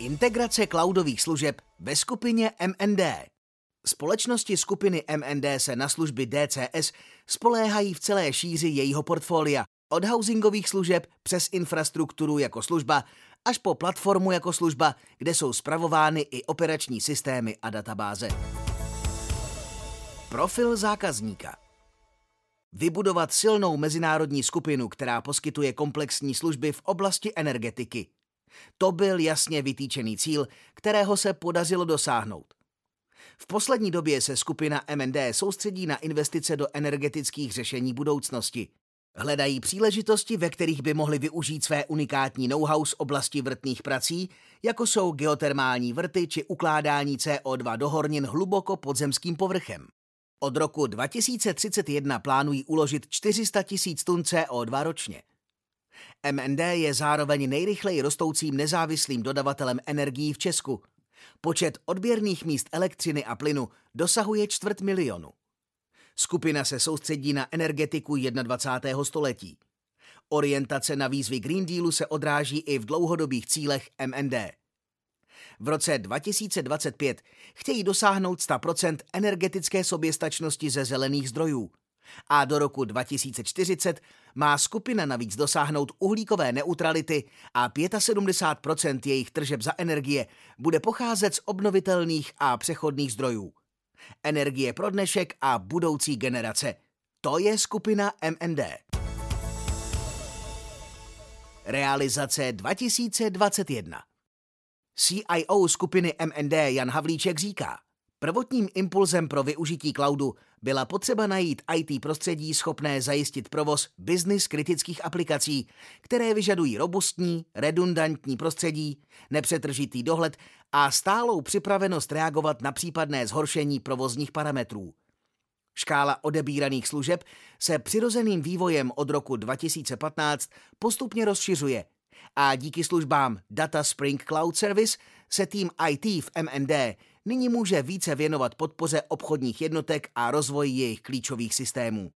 Integrace cloudových služeb ve skupině MND. Společnosti skupiny MND se na služby DCS spoléhají v celé šíři jejího portfolia, od housingových služeb přes infrastrukturu jako služba až po platformu jako služba, kde jsou spravovány i operační systémy a databáze. Profil zákazníka Vybudovat silnou mezinárodní skupinu, která poskytuje komplexní služby v oblasti energetiky. To byl jasně vytýčený cíl, kterého se podařilo dosáhnout. V poslední době se skupina MND soustředí na investice do energetických řešení budoucnosti. Hledají příležitosti, ve kterých by mohli využít své unikátní know-how z oblasti vrtných prací, jako jsou geotermální vrty či ukládání CO2 do hornin hluboko pod zemským povrchem. Od roku 2031 plánují uložit 400 tisíc tun CO2 ročně. MND je zároveň nejrychleji rostoucím nezávislým dodavatelem energií v Česku. Počet odběrných míst elektřiny a plynu dosahuje čtvrt milionu. Skupina se soustředí na energetiku 21. století. Orientace na výzvy Green Dealu se odráží i v dlouhodobých cílech MND. V roce 2025 chtějí dosáhnout 100% energetické soběstačnosti ze zelených zdrojů. A do roku 2040 má skupina navíc dosáhnout uhlíkové neutrality a 75% jejich tržeb za energie bude pocházet z obnovitelných a přechodných zdrojů. Energie pro dnešek a budoucí generace. To je skupina MND. Realizace 2021 CIO skupiny MND Jan Havlíček říká, prvotním impulzem pro využití cloudu byla potřeba najít IT prostředí schopné zajistit provoz business kritických aplikací, které vyžadují robustní, redundantní prostředí, nepřetržitý dohled a stálou připravenost reagovat na případné zhoršení provozních parametrů. Škála odebíraných služeb se přirozeným vývojem od roku 2015 postupně rozšiřuje a díky službám Data Spring Cloud Service se tým IT v MND nyní může více věnovat podpoře obchodních jednotek a rozvoji jejich klíčových systémů.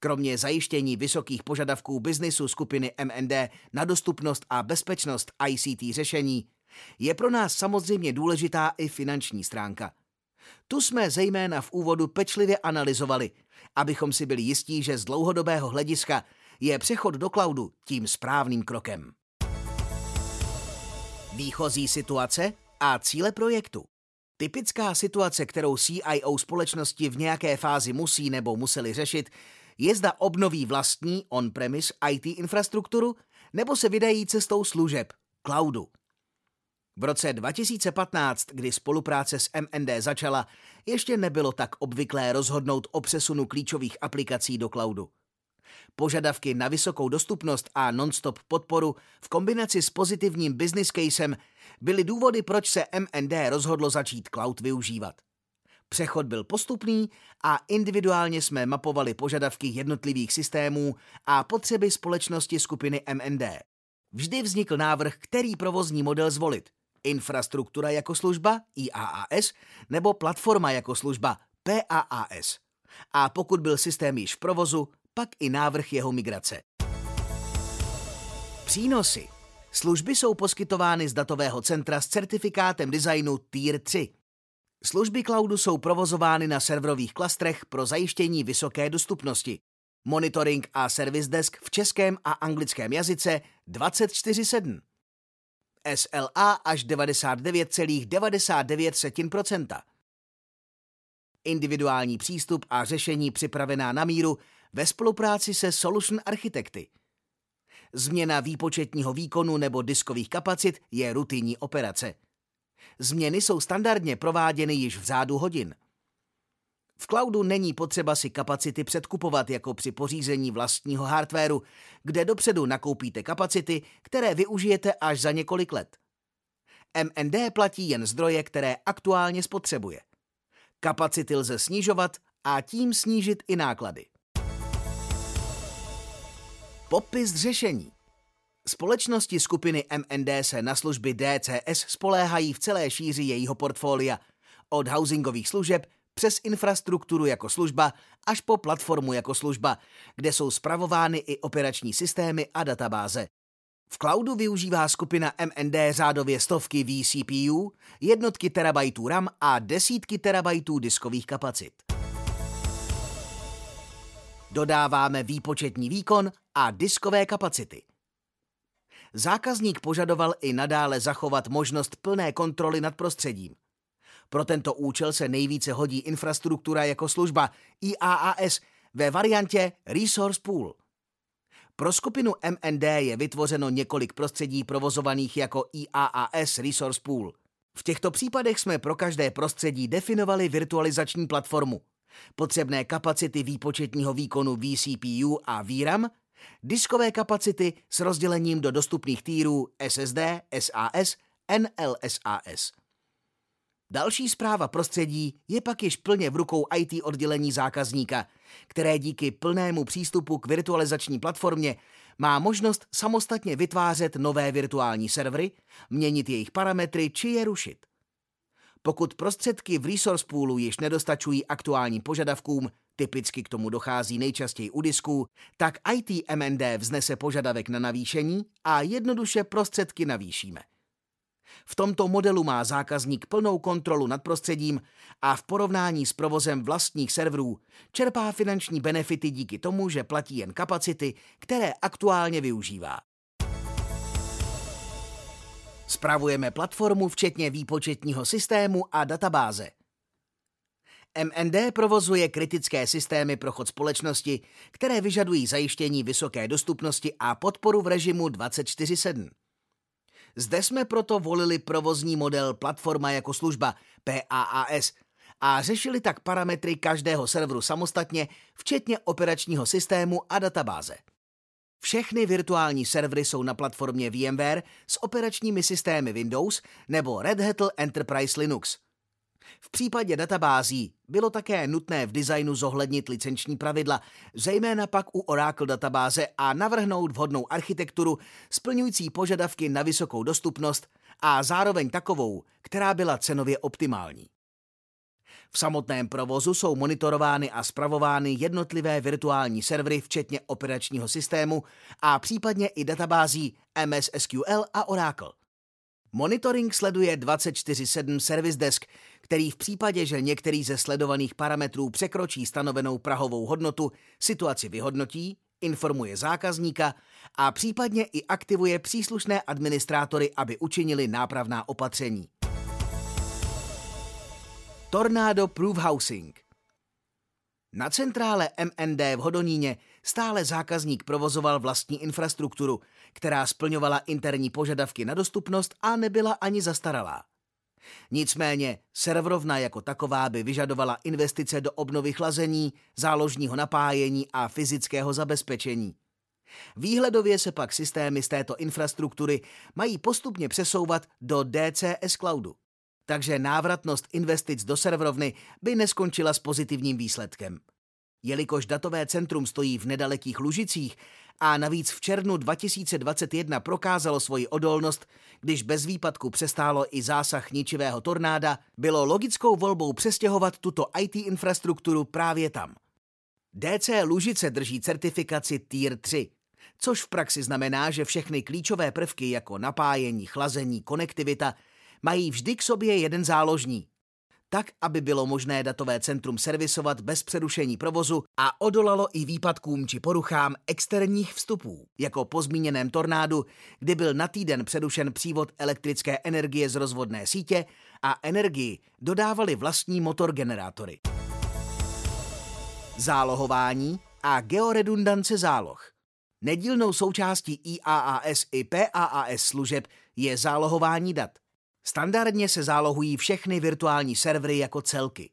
Kromě zajištění vysokých požadavků biznisu skupiny MND na dostupnost a bezpečnost ICT řešení, je pro nás samozřejmě důležitá i finanční stránka. Tu jsme zejména v úvodu pečlivě analyzovali, abychom si byli jistí, že z dlouhodobého hlediska je přechod do cloudu tím správným krokem. Výchozí situace a cíle projektu. Typická situace, kterou CIO společnosti v nějaké fázi musí nebo museli řešit, je zda obnoví vlastní on-premise IT infrastrukturu nebo se vydají cestou služeb, cloudu. V roce 2015, kdy spolupráce s MND začala, ještě nebylo tak obvyklé rozhodnout o přesunu klíčových aplikací do cloudu. Požadavky na vysokou dostupnost a non-stop podporu v kombinaci s pozitivním business casem byly důvody, proč se MND rozhodlo začít cloud využívat. Přechod byl postupný a individuálně jsme mapovali požadavky jednotlivých systémů a potřeby společnosti skupiny MND. Vždy vznikl návrh, který provozní model zvolit. Infrastruktura jako služba IaaS nebo platforma jako služba PaaS. A pokud byl systém již v provozu, pak i návrh jeho migrace. Přínosy. Služby jsou poskytovány z datového centra s certifikátem designu Tier 3. Služby cloudu jsou provozovány na serverových klastrech pro zajištění vysoké dostupnosti. Monitoring a service desk v českém a anglickém jazyce 24/7. SLA až 99,99%. Individuální přístup a řešení připravená na míru ve spolupráci se solution architekty. Změna výpočetního výkonu nebo diskových kapacit je rutinní operace. Změny jsou standardně prováděny již v řádu hodin. V cloudu není potřeba si kapacity předkupovat jako při pořízení vlastního hardwareu, kde dopředu nakoupíte kapacity, které využijete až za několik let. MND platí jen zdroje, které aktuálně spotřebuje. Kapacity lze snižovat a tím snížit i náklady. Popis řešení. Společnosti skupiny MND se na služby DCS spoléhají v celé šíři jejího portfolia, od housingových služeb přes infrastrukturu jako služba až po platformu jako služba, kde jsou spravovány i operační systémy a databáze. V cloudu využívá skupina MND řádově stovky vCPU, jednotky terabajtů RAM a desítky terabajtů diskových kapacit. Dodáváme výpočetní výkon a diskové kapacity. Zákazník požadoval i nadále zachovat možnost plné kontroly nad prostředím. Pro tento účel se nejvíce hodí infrastruktura jako služba IaaS ve variantě Resource Pool. Pro skupinu MND je vytvořeno několik prostředí provozovaných jako IaaS Resource Pool. V těchto případech jsme pro každé prostředí definovali virtualizační platformu, potřebné kapacity výpočetního výkonu vCPU a VRAM, diskové kapacity s rozdělením do dostupných týrů SSD, SAS, NLSAS. Další zpráva prostředí je pak již plně v rukou IT oddělení zákazníka, které díky plnému přístupu k virtualizační platformě má možnost samostatně vytvářet nové virtuální servery, měnit jejich parametry či je rušit. Pokud prostředky v resource poolu již nedostačují aktuálním požadavkům, typicky k tomu dochází nejčastěji u disků, tak IT MND vznese požadavek na navýšení a jednoduše prostředky navýšíme. V tomto modelu má zákazník plnou kontrolu nad prostředím a v porovnání s provozem vlastních serverů čerpá finanční benefity díky tomu, že platí jen kapacity, které aktuálně využívá. Spravujeme platformu včetně výpočetního systému a databáze. MND provozuje kritické systémy pro chod společnosti, které vyžadují zajištění vysoké dostupnosti a podporu v režimu 24/7. Zde jsme proto volili provozní model platforma jako služba PAAS a řešili tak parametry každého serveru samostatně, včetně operačního systému a databáze. Všechny virtuální servery jsou na platformě VMware s operačními systémy Windows nebo Red Hat Enterprise Linux – v případě databází bylo také nutné v designu zohlednit licenční pravidla, zejména pak u Oracle databáze a navrhnout vhodnou architekturu splňující požadavky na vysokou dostupnost a zároveň takovou, která byla cenově optimální. V samotném provozu jsou monitorovány a spravovány jednotlivé virtuální servery, včetně operačního systému a případně i databází MS SQL a Oracle. Monitoring sleduje 24-7 Service Desk, který v případě, že některý ze sledovaných parametrů překročí stanovenou prahovou hodnotu, situaci vyhodnotí, informuje zákazníka a případně i aktivuje příslušné administrátory, aby učinili nápravná opatření. Tornado Proof Housing Na centrále MND v Hodoníně stále zákazník provozoval vlastní infrastrukturu, která splňovala interní požadavky na dostupnost a nebyla ani zastaralá. Nicméně serverovna jako taková by vyžadovala investice do obnovy chlazení, záložního napájení a fyzického zabezpečení. Výhledově se pak systémy z této infrastruktury mají postupně přesouvat do DCS Cloudu. Takže návratnost investic do serverovny by neskončila s pozitivním výsledkem. Jelikož datové centrum stojí v nedalekých Lužicích a navíc v červnu 2021 prokázalo svoji odolnost, když bez výpadku přestálo i zásah ničivého tornáda, bylo logickou volbou přestěhovat tuto IT infrastrukturu právě tam. DC Lužice drží certifikaci Tier 3, což v praxi znamená, že všechny klíčové prvky jako napájení, chlazení, konektivita mají vždy k sobě jeden záložní, tak, aby bylo možné datové centrum servisovat bez přerušení provozu a odolalo i výpadkům či poruchám externích vstupů, jako po zmíněném tornádu, kdy byl na týden přerušen přívod elektrické energie z rozvodné sítě a energii dodávali vlastní motorgenerátory. Zálohování a georedundance záloh. Nedílnou součástí IaaS i PaaS služeb je zálohování dat. Standardně se zálohují všechny virtuální servery jako celky.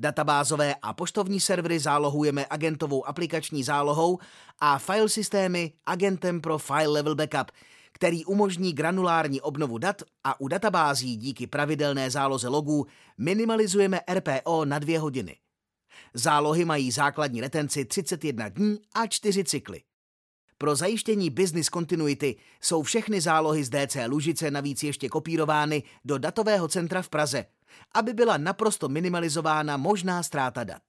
Databázové a poštovní servery zálohujeme agentovou aplikační zálohou a file systémy agentem pro file level backup, který umožní granulární obnovu dat a u databází díky pravidelné záloze logů minimalizujeme RPO na dvě hodiny. Zálohy mají základní retenci 31 dní a 4 cykly. Pro zajištění business continuity jsou všechny zálohy z DC Lužice navíc ještě kopírovány do datového centra v Praze, aby byla naprosto minimalizována možná ztráta dat.